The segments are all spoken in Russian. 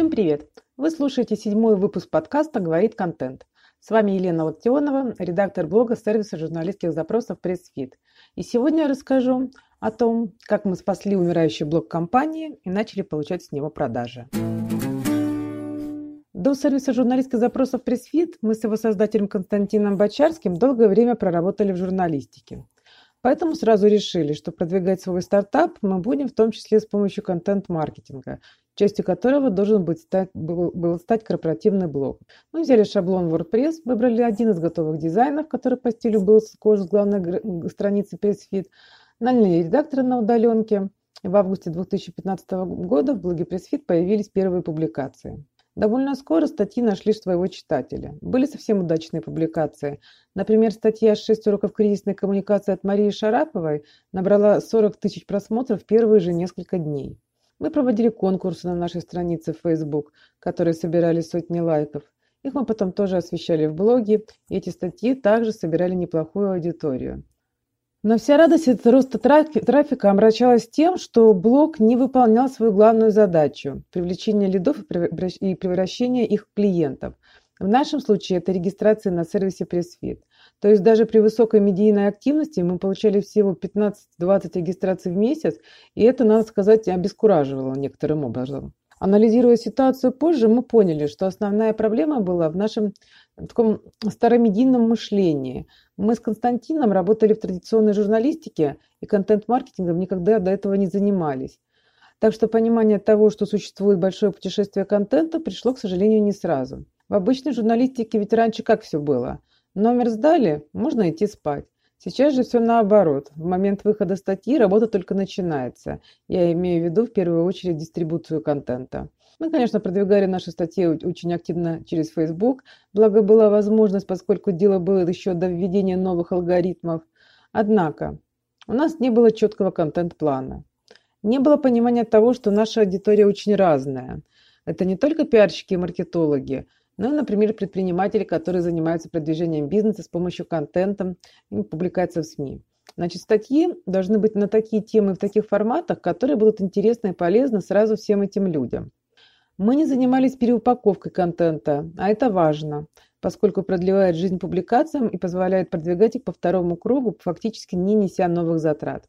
Всем привет! Вы слушаете седьмой выпуск подкаста «Говорит контент». С вами Елена Локтионова, редактор блога сервиса журналистских запросов PressFit. И сегодня я расскажу о том, как мы спасли умирающий блог компании и начали получать с него продажи. До сервиса журналистских запросов PressFit мы с его создателем Константином Бочарским долгое время проработали в журналистике. Поэтому сразу решили, что продвигать свой стартап мы будем в том числе с помощью контент-маркетинга, частью которого должен быть стать, был, был стать корпоративный блог. Мы взяли шаблон WordPress, выбрали один из готовых дизайнов, который по стилю был схож с главной страницы PressFit, наняли редактора на удаленке. В августе 2015 года в блоге PressFit появились первые публикации. Довольно скоро статьи нашли своего читателя. Были совсем удачные публикации. Например, статья «6 уроков кризисной коммуникации» от Марии Шараповой набрала 40 тысяч просмотров в первые же несколько дней. Мы проводили конкурсы на нашей странице в Facebook, которые собирали сотни лайков. Их мы потом тоже освещали в блоге, и эти статьи также собирали неплохую аудиторию. Но вся радость от роста трафика омрачалась тем, что блог не выполнял свою главную задачу – привлечение лидов и превращение их в клиентов. В нашем случае это регистрация на сервисе PressFit. То есть даже при высокой медийной активности мы получали всего 15-20 регистраций в месяц, и это, надо сказать, обескураживало некоторым образом. Анализируя ситуацию позже, мы поняли, что основная проблема была в нашем таком старомедийном мышлении. Мы с Константином работали в традиционной журналистике и контент-маркетингом никогда до этого не занимались. Так что понимание того, что существует большое путешествие контента, пришло, к сожалению, не сразу. В обычной журналистике ведь раньше как все было? Номер сдали, можно идти спать. Сейчас же все наоборот. В момент выхода статьи работа только начинается. Я имею в виду в первую очередь дистрибуцию контента. Мы, конечно, продвигали наши статьи очень активно через Facebook, благо была возможность, поскольку дело было еще до введения новых алгоритмов. Однако у нас не было четкого контент-плана. Не было понимания того, что наша аудитория очень разная. Это не только пиарщики и маркетологи – ну например, предприниматели, которые занимаются продвижением бизнеса с помощью контента и публикаций в СМИ. Значит, статьи должны быть на такие темы в таких форматах, которые будут интересны и полезны сразу всем этим людям. Мы не занимались переупаковкой контента, а это важно, поскольку продлевает жизнь публикациям и позволяет продвигать их по второму кругу, фактически не неся новых затрат.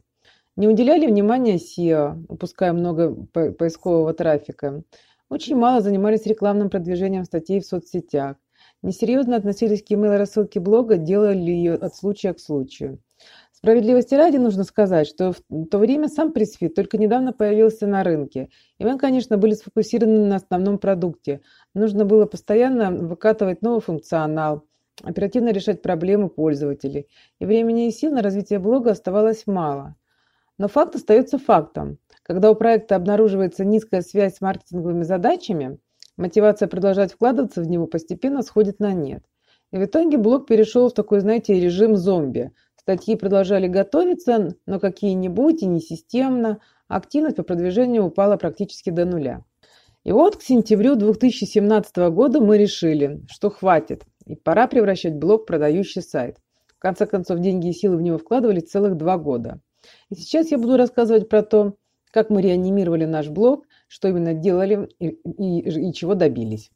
Не уделяли внимания SEO, упуская много поискового трафика. Очень мало занимались рекламным продвижением статей в соцсетях. Несерьезно относились к email-рассылке блога, делали ее от случая к случаю. Справедливости ради нужно сказать, что в то время сам пресс-фит только недавно появился на рынке. И мы, конечно, были сфокусированы на основном продукте. Нужно было постоянно выкатывать новый функционал, оперативно решать проблемы пользователей. И времени и сил на развитие блога оставалось мало. Но факт остается фактом. Когда у проекта обнаруживается низкая связь с маркетинговыми задачами, мотивация продолжать вкладываться в него постепенно сходит на нет. И в итоге блог перешел в такой, знаете, режим зомби. Статьи продолжали готовиться, но какие-нибудь и не системно. Активность по продвижению упала практически до нуля. И вот к сентябрю 2017 года мы решили, что хватит, и пора превращать блог в продающий сайт. В конце концов, деньги и силы в него вкладывали целых два года. И сейчас я буду рассказывать про то, как мы реанимировали наш блог, что именно делали и, и, и чего добились.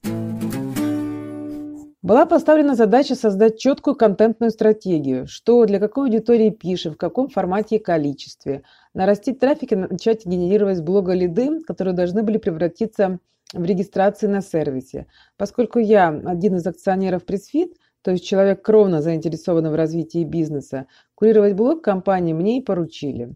Была поставлена задача создать четкую контентную стратегию, что для какой аудитории пишем, в каком формате и количестве, нарастить трафик и начать генерировать с блога лиды, которые должны были превратиться в регистрации на сервисе. Поскольку я один из акционеров PressFit, то есть человек кровно заинтересованный в развитии бизнеса, курировать блог компании мне и поручили.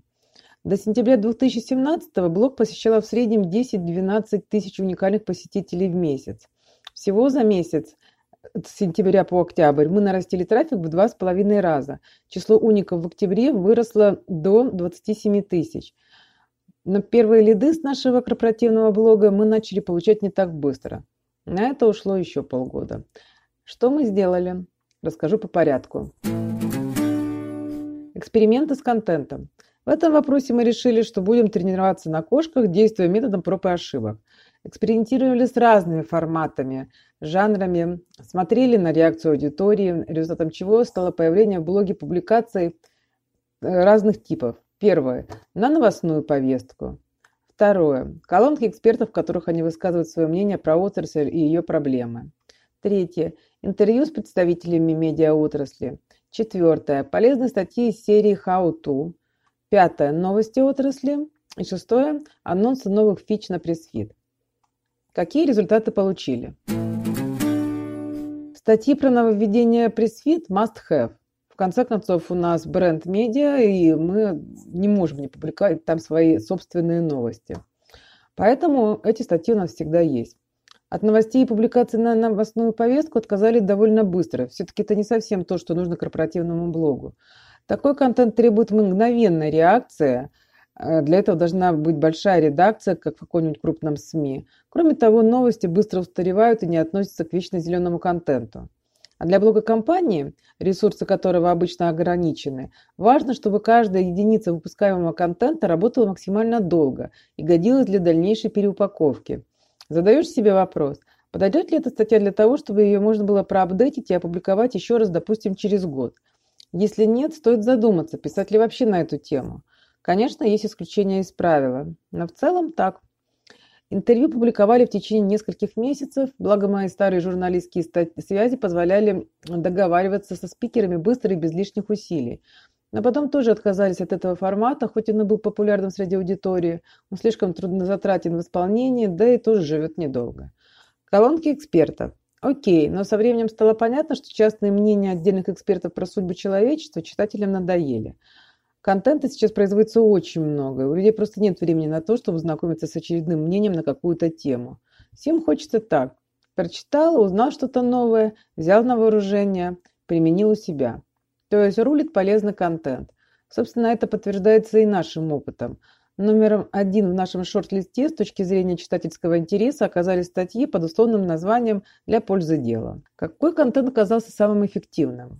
До сентября 2017 блог посещало в среднем 10-12 тысяч уникальных посетителей в месяц. Всего за месяц с сентября по октябрь мы нарастили трафик в два с половиной раза. Число уников в октябре выросло до 27 тысяч. Но первые лиды с нашего корпоративного блога мы начали получать не так быстро. На это ушло еще полгода. Что мы сделали? Расскажу по порядку. Эксперименты с контентом. В этом вопросе мы решили, что будем тренироваться на кошках, действуя методом проб и ошибок. Экспериментировали с разными форматами, жанрами, смотрели на реакцию аудитории, результатом чего стало появление в блоге публикаций э, разных типов. Первое – на новостную повестку. Второе. Колонки экспертов, в которых они высказывают свое мнение про отрасль и ее проблемы. Третье. Интервью с представителями медиаотрасли. Четвертое. Полезные статьи из серии How to. Пятое. Новости отрасли. И шестое. Анонсы новых фич на Pressfeed. Какие результаты получили? Статьи про нововведение Pressfeed must have. В конце концов, у нас бренд медиа, и мы не можем не публиковать там свои собственные новости. Поэтому эти статьи у нас всегда есть. От новостей и публикаций на новостную повестку отказались довольно быстро. Все-таки это не совсем то, что нужно корпоративному блогу. Такой контент требует мгновенной реакции. Э, для этого должна быть большая редакция, как в каком-нибудь крупном СМИ. Кроме того, новости быстро устаревают и не относятся к вечно зеленому контенту. А для блога компании, ресурсы которого обычно ограничены, важно, чтобы каждая единица выпускаемого контента работала максимально долго и годилась для дальнейшей переупаковки. Задаешь себе вопрос, подойдет ли эта статья для того, чтобы ее можно было проапдейтить и опубликовать еще раз, допустим, через год? Если нет, стоит задуматься, писать ли вообще на эту тему. Конечно, есть исключения из правила, но в целом так. Интервью публиковали в течение нескольких месяцев, благо мои старые журналистские связи позволяли договариваться со спикерами быстро и без лишних усилий. Но потом тоже отказались от этого формата, хоть он и был популярным среди аудитории, он слишком труднозатратен в исполнении, да и тоже живет недолго. Колонки экспертов. Окей, но со временем стало понятно, что частные мнения отдельных экспертов про судьбу человечества читателям надоели. Контента сейчас производится очень много, у людей просто нет времени на то, чтобы знакомиться с очередным мнением на какую-то тему. Всем хочется так. Прочитал, узнал что-то новое, взял на вооружение, применил у себя. То есть рулит полезный контент. Собственно, это подтверждается и нашим опытом. Номером один в нашем шорт-листе с точки зрения читательского интереса оказались статьи под условным названием «Для пользы дела». Какой контент оказался самым эффективным?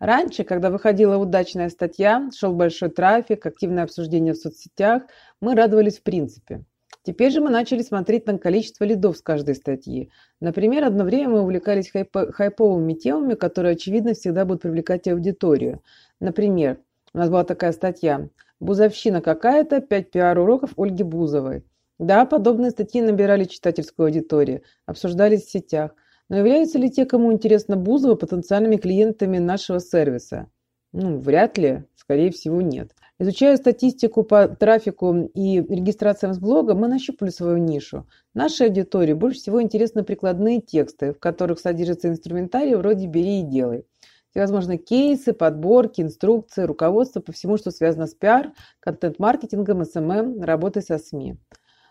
Раньше, когда выходила удачная статья, шел большой трафик, активное обсуждение в соцсетях, мы радовались в принципе. Теперь же мы начали смотреть на количество лидов с каждой статьи. Например, одно время мы увлекались хайп- хайповыми темами, которые, очевидно, всегда будут привлекать аудиторию. Например, у нас была такая статья «Бузовщина какая-то. Пять пиар-уроков Ольги Бузовой». Да, подобные статьи набирали читательскую аудиторию, обсуждались в сетях. Но являются ли те, кому интересно Бузова, потенциальными клиентами нашего сервиса? Ну, вряд ли, скорее всего, нет. Изучая статистику по трафику и регистрациям с блога, мы нащупали свою нишу. Нашей аудитории больше всего интересны прикладные тексты, в которых содержится инструментарий вроде «бери и делай». Всевозможные кейсы, подборки, инструкции, руководство по всему, что связано с пиар, контент-маркетингом, СММ, эм эм, работой со СМИ.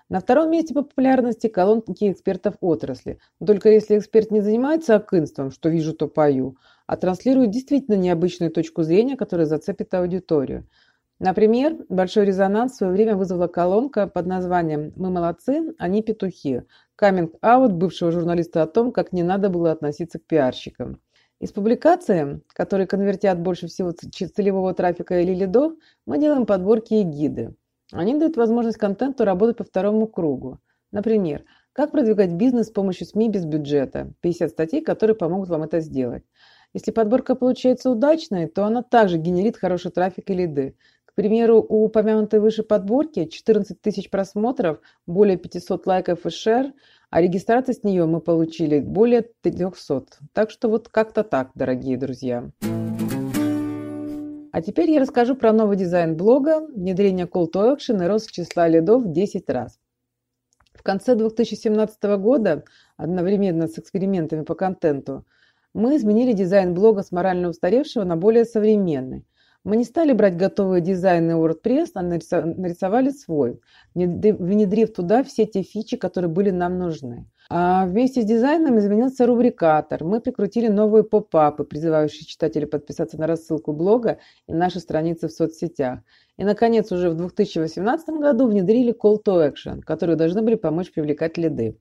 На втором месте по популярности колонки экспертов отрасли. Только если эксперт не занимается акынством, что вижу, то пою, а транслирует действительно необычную точку зрения, которая зацепит аудиторию. Например, большой резонанс в свое время вызвала колонка под названием «Мы молодцы, они петухи» каминг-аут бывшего журналиста о том, как не надо было относиться к пиарщикам. Из публикации, которые конвертят больше всего целевого трафика или лидов, мы делаем подборки и гиды. Они дают возможность контенту работать по второму кругу. Например, как продвигать бизнес с помощью СМИ без бюджета. 50 статей, которые помогут вам это сделать. Если подборка получается удачной, то она также генерит хороший трафик и лиды. К примеру, у упомянутой выше подборки 14 тысяч просмотров, более 500 лайков и шер, а регистрации с нее мы получили более 300. Так что вот как-то так, дорогие друзья. А теперь я расскажу про новый дизайн блога, внедрение Call to Action и рост числа лидов в 10 раз. В конце 2017 года, одновременно с экспериментами по контенту, мы изменили дизайн блога с морально устаревшего на более современный. Мы не стали брать готовые дизайны WordPress, а нарисовали свой, внедрив туда все те фичи, которые были нам нужны. А вместе с дизайном изменился рубрикатор. Мы прикрутили новые поп-апы, призывающие читателей подписаться на рассылку блога и наши страницы в соцсетях. И, наконец, уже в 2018 году внедрили Call to Action, которые должны были помочь привлекать лиды.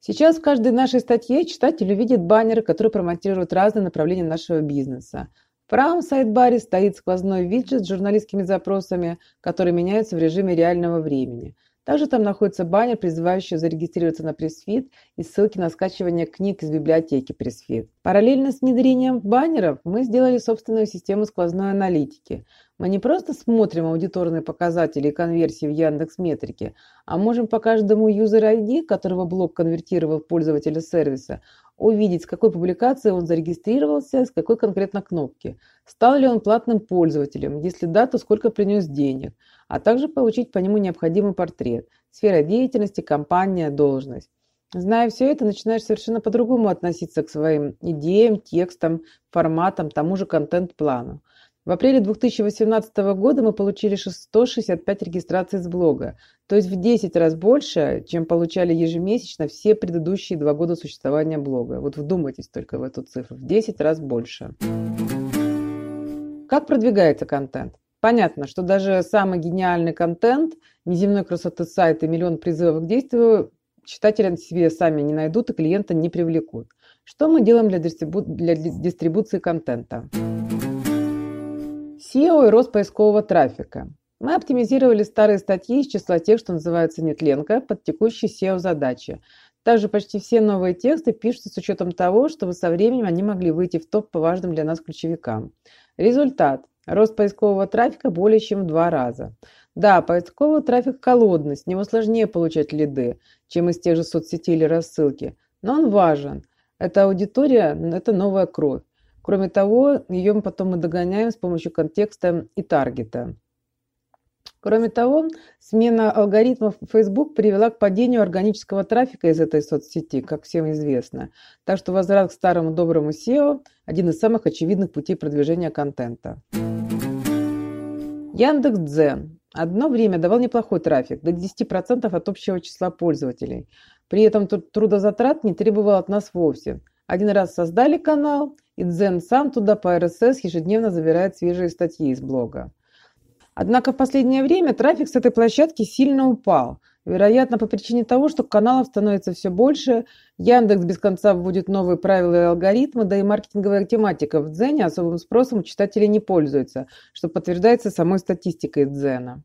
Сейчас в каждой нашей статье читатель увидит баннеры, которые промотируют разные направления нашего бизнеса. Правом сайт-баре стоит сквозной виджет с журналистскими запросами, которые меняются в режиме реального времени. Также там находится баннер, призывающий зарегистрироваться на Pressfeed и ссылки на скачивание книг из библиотеки Pressfeed. Параллельно с внедрением баннеров мы сделали собственную систему сквозной аналитики. Мы не просто смотрим аудиторные показатели и конверсии в Яндекс Метрике, а можем по каждому user ID, которого блог конвертировал пользователя сервиса, увидеть, с какой публикацией он зарегистрировался, с какой конкретно кнопки. Стал ли он платным пользователем, если да, то сколько принес денег, а также получить по нему необходимый портрет, сфера деятельности, компания, должность. Зная все это, начинаешь совершенно по-другому относиться к своим идеям, текстам, форматам, тому же контент-плану. В апреле 2018 года мы получили 165 регистраций с блога, то есть в 10 раз больше, чем получали ежемесячно все предыдущие два года существования блога. Вот вдумайтесь только в эту цифру, в 10 раз больше. Как продвигается контент? Понятно, что даже самый гениальный контент, неземной красоты сайта и миллион призывов к действию читатели себе сами не найдут и клиента не привлекут. Что мы делаем для, дистрибу... для дистрибуции контента? SEO и рост поискового трафика. Мы оптимизировали старые статьи из числа тех, что называются нетленка, под текущие SEO-задачи. Также почти все новые тексты пишутся с учетом того, чтобы со временем они могли выйти в топ по важным для нас ключевикам. Результат. Рост поискового трафика более чем в два раза. Да, поисковый трафик холодный, с него сложнее получать лиды, чем из тех же соцсетей или рассылки. Но он важен. Эта аудитория – это новая кровь. Кроме того, ее потом мы догоняем с помощью контекста и таргета. Кроме того, смена алгоритмов Facebook привела к падению органического трафика из этой соцсети, как всем известно. Так что возврат к старому доброму SEO – один из самых очевидных путей продвижения контента. Яндекс.Дзен. Одно время давал неплохой трафик, до 10% от общего числа пользователей. При этом трудозатрат не требовал от нас вовсе. Один раз создали канал, и Дзен сам туда по RSS ежедневно забирает свежие статьи из блога. Однако в последнее время трафик с этой площадки сильно упал. Вероятно, по причине того, что каналов становится все больше, Яндекс без конца вводит новые правила и алгоритмы, да и маркетинговая тематика в Дзене особым спросом у читателей не пользуется, что подтверждается самой статистикой Дзена.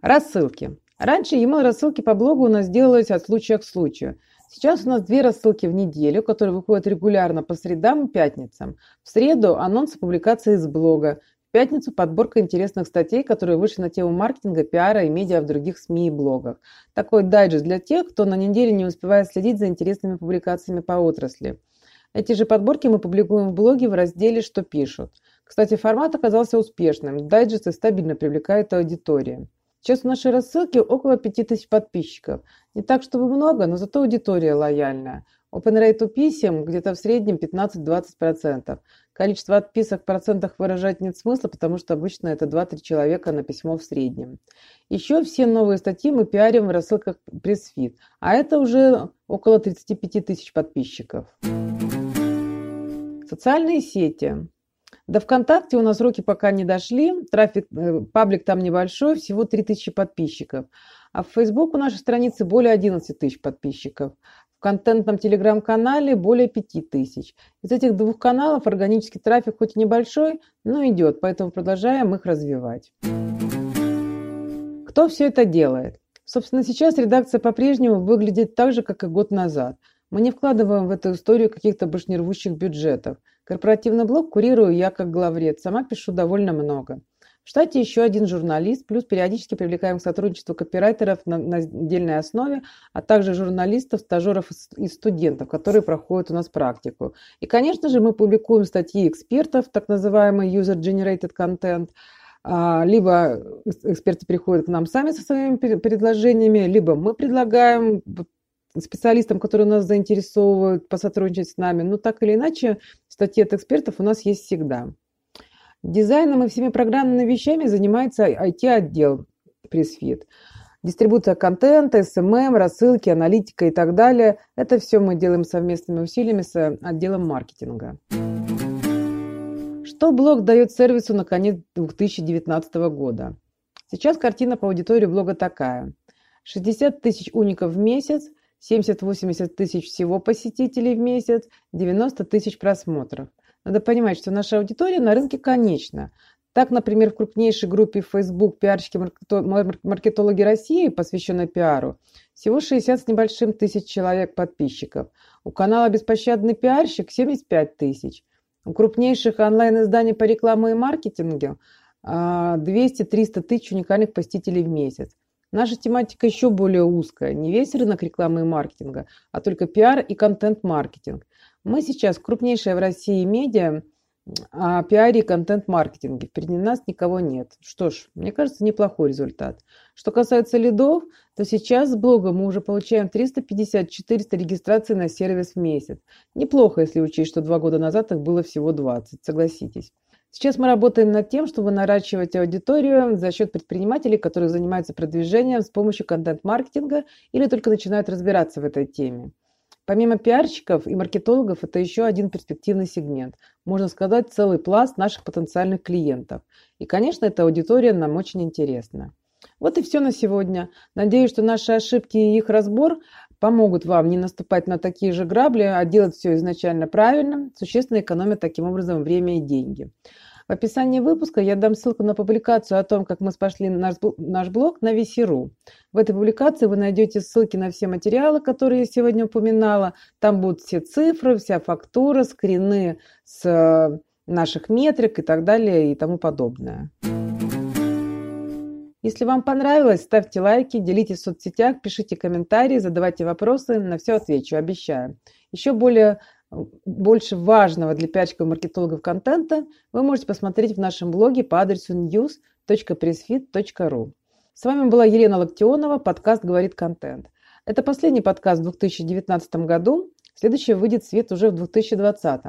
Рассылки. Раньше email рассылки по блогу у нас делались от случая к случаю. Сейчас у нас две рассылки в неделю, которые выходят регулярно по средам и пятницам. В среду анонсы публикации из блога. В пятницу подборка интересных статей, которые вышли на тему маркетинга, пиара и медиа в других СМИ и блогах. Такой дайджест для тех, кто на неделе не успевает следить за интересными публикациями по отрасли. Эти же подборки мы публикуем в блоге в разделе «Что пишут». Кстати, формат оказался успешным. Дайджесты стабильно привлекают аудиторию. Сейчас в нашей рассылке около 5000 подписчиков. Не так, чтобы много, но зато аудитория лояльная. Open rate у писем где-то в среднем 15-20%. Количество отписок в процентах выражать нет смысла, потому что обычно это 2-3 человека на письмо в среднем. Еще все новые статьи мы пиарим в рассылках пресс-фит, а это уже около 35 тысяч подписчиков. Социальные сети. До ВКонтакте у нас руки пока не дошли, трафик, э, паблик там небольшой, всего 3000 подписчиков. А в Facebook у нашей страницы более 11 тысяч подписчиков. В контентном телеграм-канале более 5 тысяч. Из этих двух каналов органический трафик хоть и небольшой, но идет, поэтому продолжаем их развивать. Кто все это делает? Собственно, сейчас редакция по-прежнему выглядит так же, как и год назад. Мы не вкладываем в эту историю каких-то башнервущих бюджетов. Корпоративный блог курирую я как главред, сама пишу довольно много. В штате еще один журналист, плюс периодически привлекаем к сотрудничеству копирайтеров на, на отдельной основе, а также журналистов, стажеров и студентов, которые проходят у нас практику. И, конечно же, мы публикуем статьи экспертов, так называемый user-generated content, а, либо эксперты приходят к нам сами со своими предложениями, либо мы предлагаем специалистам, которые нас заинтересовывают, посотрудничать с нами. Но так или иначе, статьи от экспертов у нас есть всегда. Дизайном и всеми программными вещами занимается IT-отдел пресс-фит. Дистрибуция контента, SMM, рассылки, аналитика и так далее. Это все мы делаем совместными усилиями с отделом маркетинга. Что блог дает сервису на конец 2019 года? Сейчас картина по аудитории блога такая. 60 тысяч уников в месяц, 70-80 тысяч всего посетителей в месяц, 90 тысяч просмотров. Надо понимать, что наша аудитория на рынке конечна. Так, например, в крупнейшей группе Facebook «Пиарщики маркетологи России», посвященной пиару, всего 60 с небольшим тысяч человек подписчиков. У канала «Беспощадный пиарщик» 75 тысяч. У крупнейших онлайн-изданий по рекламе и маркетингу 200-300 а, тысяч уникальных посетителей в месяц. Наша тематика еще более узкая. Не весь рынок рекламы и маркетинга, а только пиар и контент-маркетинг. Мы сейчас крупнейшая в России медиа о пиаре и контент-маркетинге. Впереди нас никого нет. Что ж, мне кажется, неплохой результат. Что касается лидов, то сейчас с блога мы уже получаем 350-400 регистраций на сервис в месяц. Неплохо, если учесть, что два года назад их было всего 20, согласитесь. Сейчас мы работаем над тем, чтобы наращивать аудиторию за счет предпринимателей, которые занимаются продвижением с помощью контент-маркетинга или только начинают разбираться в этой теме. Помимо пиарщиков и маркетологов, это еще один перспективный сегмент. Можно сказать, целый пласт наших потенциальных клиентов. И, конечно, эта аудитория нам очень интересна. Вот и все на сегодня. Надеюсь, что наши ошибки и их разбор помогут вам не наступать на такие же грабли, а делать все изначально правильно, существенно экономя таким образом время и деньги. В описании выпуска я дам ссылку на публикацию о том, как мы спасли наш, блог на VC.ru. В этой публикации вы найдете ссылки на все материалы, которые я сегодня упоминала. Там будут все цифры, вся фактура, скрины с э, наших метрик и так далее и тому подобное. Если вам понравилось, ставьте лайки, делитесь в соцсетях, пишите комментарии, задавайте вопросы, на все отвечу, обещаю. Еще более больше важного для пиарщиков маркетологов контента вы можете посмотреть в нашем блоге по адресу news.pressfit.ru. С вами была Елена Локтионова, подкаст «Говорит контент». Это последний подкаст в 2019 году, следующий выйдет в свет уже в 2020.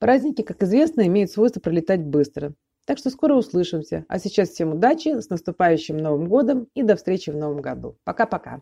Праздники, как известно, имеют свойство пролетать быстро. Так что скоро услышимся. А сейчас всем удачи, с наступающим Новым годом и до встречи в Новом году. Пока-пока.